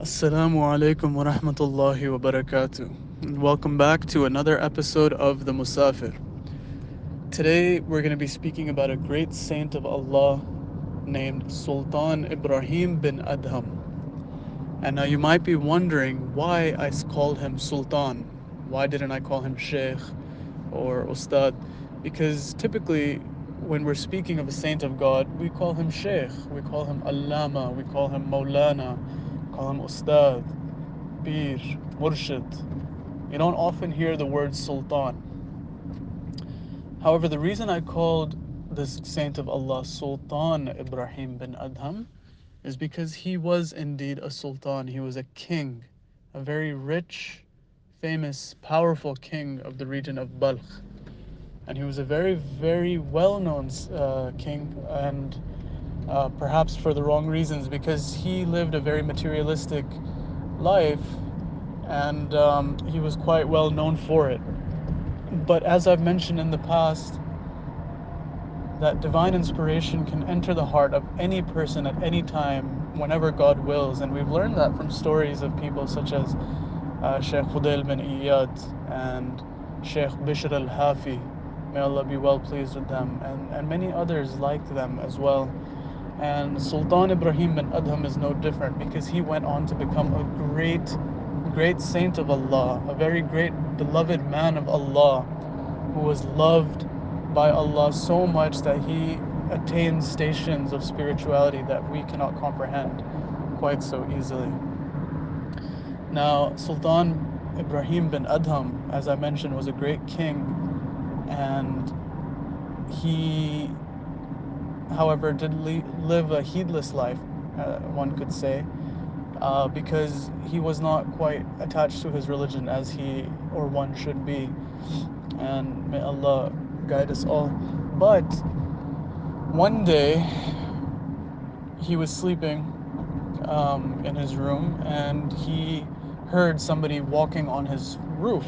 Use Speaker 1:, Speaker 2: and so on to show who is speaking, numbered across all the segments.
Speaker 1: Assalamu alaikum wa rahmatullahi wa barakatuh. And welcome back to another episode of The Musafir. Today we're going to be speaking about a great saint of Allah named Sultan Ibrahim bin Adham. And now you might be wondering why I called him Sultan. Why didn't I call him Sheikh or Ustad? Because typically when we're speaking of a saint of God, we call him Sheikh, we call him Allama, we call him Maulana, Ustad, Pir, Murshid. You don't often hear the word Sultan. However, the reason I called this saint of Allah Sultan Ibrahim bin Adham is because he was indeed a sultan. He was a king, a very rich, famous, powerful king of the region of Balkh. And he was a very, very well known uh, king, and uh, perhaps for the wrong reasons, because he lived a very materialistic life and um, he was quite well known for it. But as I've mentioned in the past, that divine inspiration can enter the heart of any person at any time, whenever God wills. And we've learned that from stories of people such as uh, Sheikh Fudail bin Iyad and Sheikh Bishr al Hafi. May Allah be well pleased with them, and, and many others like them as well. And Sultan Ibrahim bin Adham is no different because he went on to become a great, great saint of Allah, a very great beloved man of Allah who was loved by Allah so much that he attained stations of spirituality that we cannot comprehend quite so easily. Now, Sultan Ibrahim bin Adham, as I mentioned, was a great king, and he, however, did live a heedless life, uh, one could say, uh, because he was not quite attached to his religion as he or one should be. And may Allah guide us all. But one day, he was sleeping um, in his room and he heard somebody walking on his roof.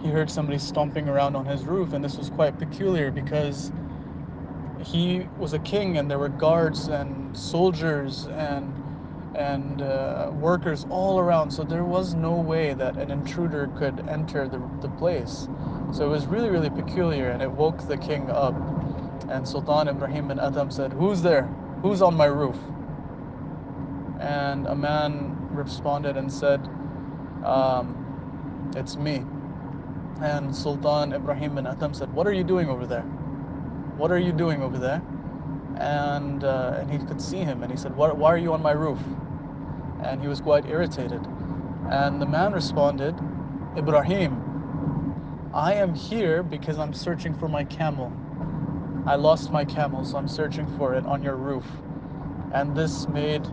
Speaker 1: He heard somebody stomping around on his roof, and this was quite peculiar because he was a king and there were guards and soldiers and and uh, workers all around. So there was no way that an intruder could enter the, the place. So it was really really peculiar and it woke the king up. And sultan ibrahim bin adham said who's there? Who's on my roof? And a man responded and said um, it's me. And sultan ibrahim bin adham said what are you doing over there what are you doing over there? And, uh, and he could see him and he said, why, why are you on my roof? And he was quite irritated. And the man responded, Ibrahim, I am here because I'm searching for my camel. I lost my camel, so I'm searching for it on your roof. And this made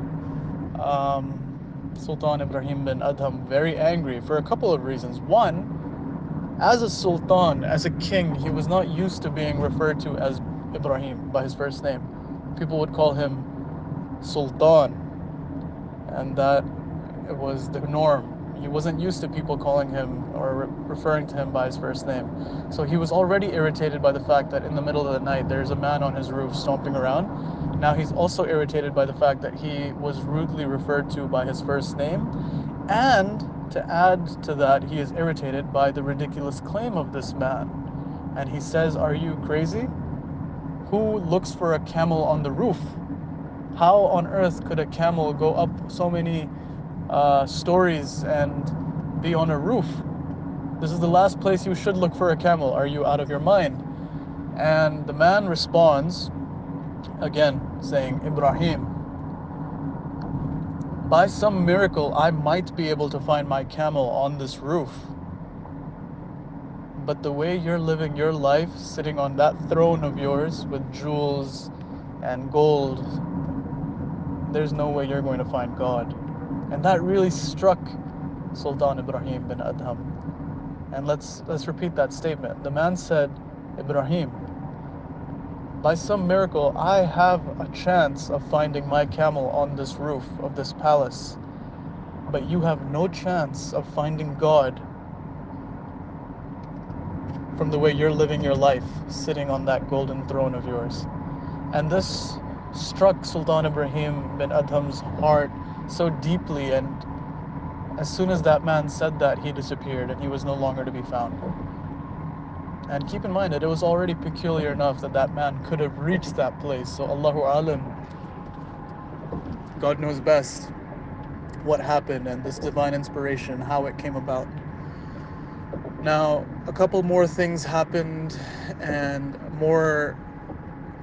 Speaker 1: um, Sultan Ibrahim bin Adham very angry for a couple of reasons. One, as a sultan, as a king, he was not used to being referred to as Ibrahim by his first name. People would call him Sultan, and that was the norm. He wasn't used to people calling him or re- referring to him by his first name. So he was already irritated by the fact that in the middle of the night there's a man on his roof stomping around. Now he's also irritated by the fact that he was rudely referred to by his first name and to add to that, he is irritated by the ridiculous claim of this man. And he says, Are you crazy? Who looks for a camel on the roof? How on earth could a camel go up so many uh, stories and be on a roof? This is the last place you should look for a camel. Are you out of your mind? And the man responds, again saying, Ibrahim, by some miracle, I might be able to find my camel on this roof. But the way you're living your life, sitting on that throne of yours with jewels and gold, there's no way you're going to find God. And that really struck Sultan Ibrahim bin Adham. And let's let's repeat that statement. The man said, Ibrahim, by some miracle, I have a chance of finding my camel on this roof of this palace, but you have no chance of finding God from the way you're living your life, sitting on that golden throne of yours. And this struck Sultan Ibrahim bin Adham's heart so deeply and as soon as that man said that he disappeared and he was no longer to be found and keep in mind that it was already peculiar enough that that man could have reached that place. So allahu alam god knows best what happened and this divine inspiration how it came about. Now a couple more things happened and more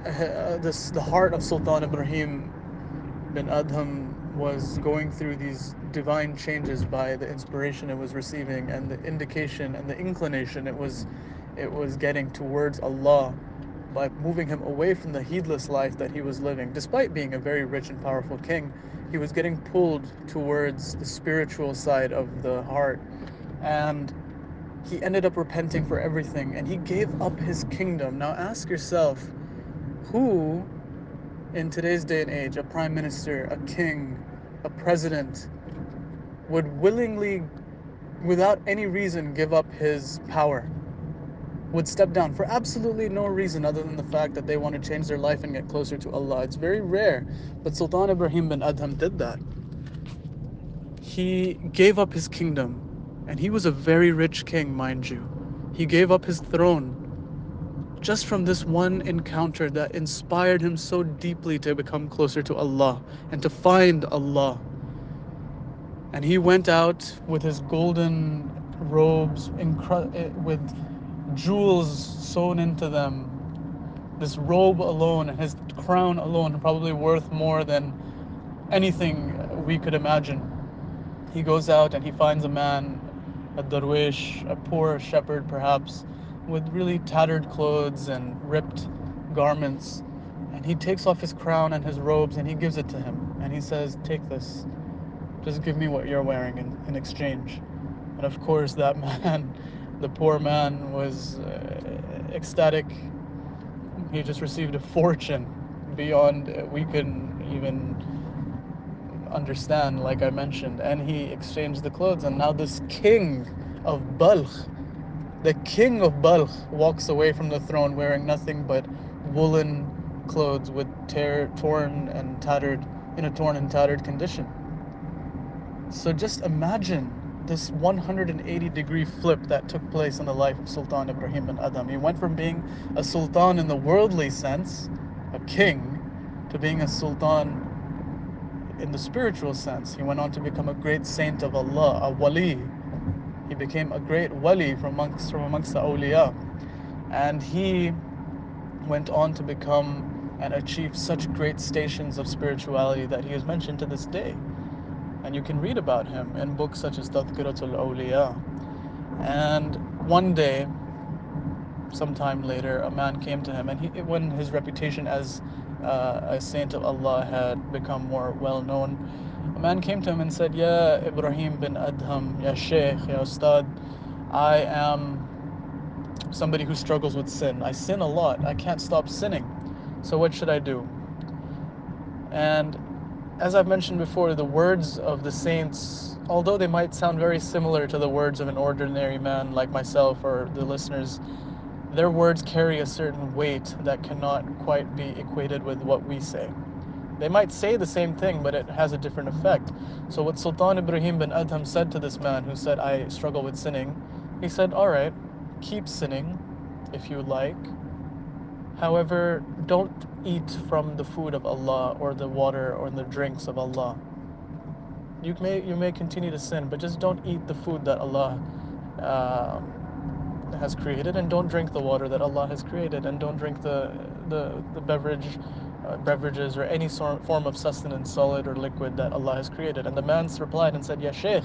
Speaker 1: uh, this the heart of sultan ibrahim bin adham was going through these divine changes by the inspiration it was receiving and the indication and the inclination it was it was getting towards Allah by moving him away from the heedless life that he was living. Despite being a very rich and powerful king he was getting pulled towards the spiritual side of the heart. And he ended up repenting for everything and he gave up his kingdom. Now ask yourself who in today's day and age, a prime minister, a king, a president would willingly, without any reason, give up his power, would step down for absolutely no reason other than the fact that they want to change their life and get closer to Allah. It's very rare, but Sultan Ibrahim bin Adham did that. He gave up his kingdom, and he was a very rich king, mind you. He gave up his throne just from this one encounter that inspired him so deeply to become closer to Allah and to find Allah. And he went out with his golden robes eh, with jewels sewn into them. This robe alone his crown alone probably worth more than anything we could imagine. He goes out and he finds a man, a darwish, a poor shepherd perhaps, with really tattered clothes and ripped garments. And he takes off his crown and his robes and he gives it to him. And he says, Take this. Just give me what you're wearing in, in exchange. And of course, that man, the poor man, was uh, ecstatic. He just received a fortune beyond uh, we can even understand, like I mentioned. And he exchanged the clothes. And now, this king of Balkh the king of Balkh walks away from the throne wearing nothing but woolen clothes with tear, torn and tattered, in a torn and tattered condition. So just imagine this 180 degree flip that took place in the life of Sultan Ibrahim bin Adham. He went from being a sultan in the worldly sense, a king, to being a sultan in the spiritual sense. He went on to become a great saint of Allah, a wali, he became a great wali from amongst, from amongst the awliya. And he went on to become and achieve such great stations of spirituality that he is mentioned to this day. And you can read about him in books such as Tadhkiratul Awliya. And one day, sometime later, a man came to him, and he, when his reputation as uh, a saint of Allah had become more well known, a man came to him and said, Ya Ibrahim bin Adham, Ya Sheikh, Ya Ustad, I am somebody who struggles with sin. I sin a lot. I can't stop sinning. So what should I do? And as I've mentioned before, the words of the saints, although they might sound very similar to the words of an ordinary man like myself or the listeners, their words carry a certain weight that cannot quite be equated with what we say. They might say the same thing, but it has a different effect. So, what Sultan Ibrahim bin Adham said to this man who said, I struggle with sinning, he said, All right, keep sinning if you like. However, don't eat from the food of Allah or the water or the drinks of Allah. You may, you may continue to sin, but just don't eat the food that Allah uh, has created and don't drink the water that Allah has created and don't drink the, the, the beverage uh, beverages or any sort, form of sustenance, solid or liquid that Allah has created. And the man replied and said, Ya Shaykh,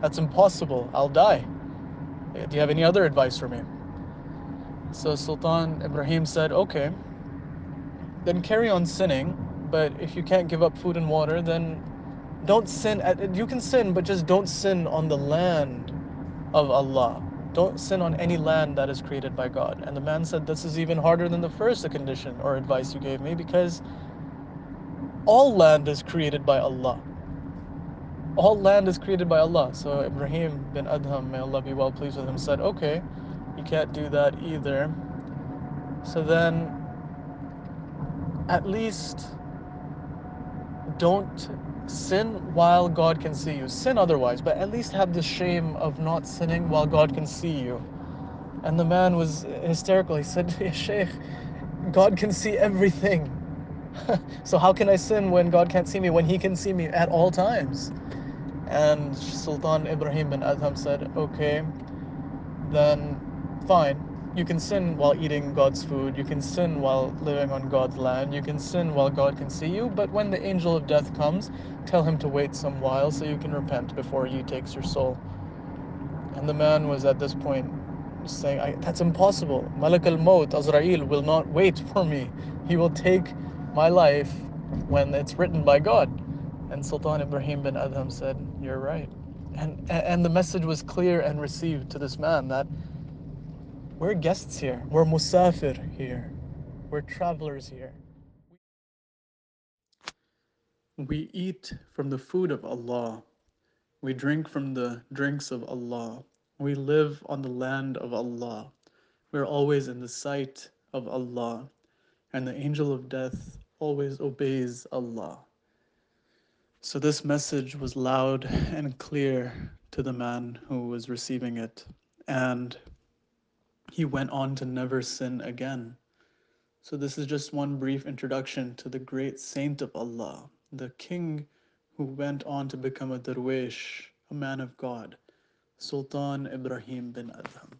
Speaker 1: that's impossible. I'll die. Do you have any other advice for me? So Sultan Ibrahim said, Okay, then carry on sinning, but if you can't give up food and water, then don't sin. You can sin, but just don't sin on the land of Allah. Don't sin on any land that is created by God. And the man said, This is even harder than the first condition or advice you gave me because all land is created by Allah. All land is created by Allah. So Ibrahim bin Adham, may Allah be well pleased with him, said, Okay, you can't do that either. So then, at least don't sin while God can see you. Sin otherwise, but at least have the shame of not sinning while God can see you. And the man was hysterical. He said, to me, Sheikh, God can see everything. so how can I sin when God can't see me, when He can see me at all times? And Sultan Ibrahim bin Adham said, okay, then fine. You can sin while eating God's food. You can sin while living on God's land. You can sin while God can see you. But when the angel of death comes, tell him to wait some while so you can repent before he takes your soul. And the man was at this point saying, That's impossible. Malak al Maut, Azrael, will not wait for me. He will take my life when it's written by God. And Sultan Ibrahim bin Adham said, You're right. And, and the message was clear and received to this man that we're guests here, we're musafir here, we're travelers here. We eat from the food of Allah, we drink from the drinks of Allah, we live on the land of Allah, we're always in the sight of Allah, and the angel of death always obeys Allah. So this message was loud and clear to the man who was receiving it, and he went on to never sin again. So this is just one brief introduction to the great saint of Allah, the king who went on to become a darwish, a man of God, Sultan Ibrahim bin Adham.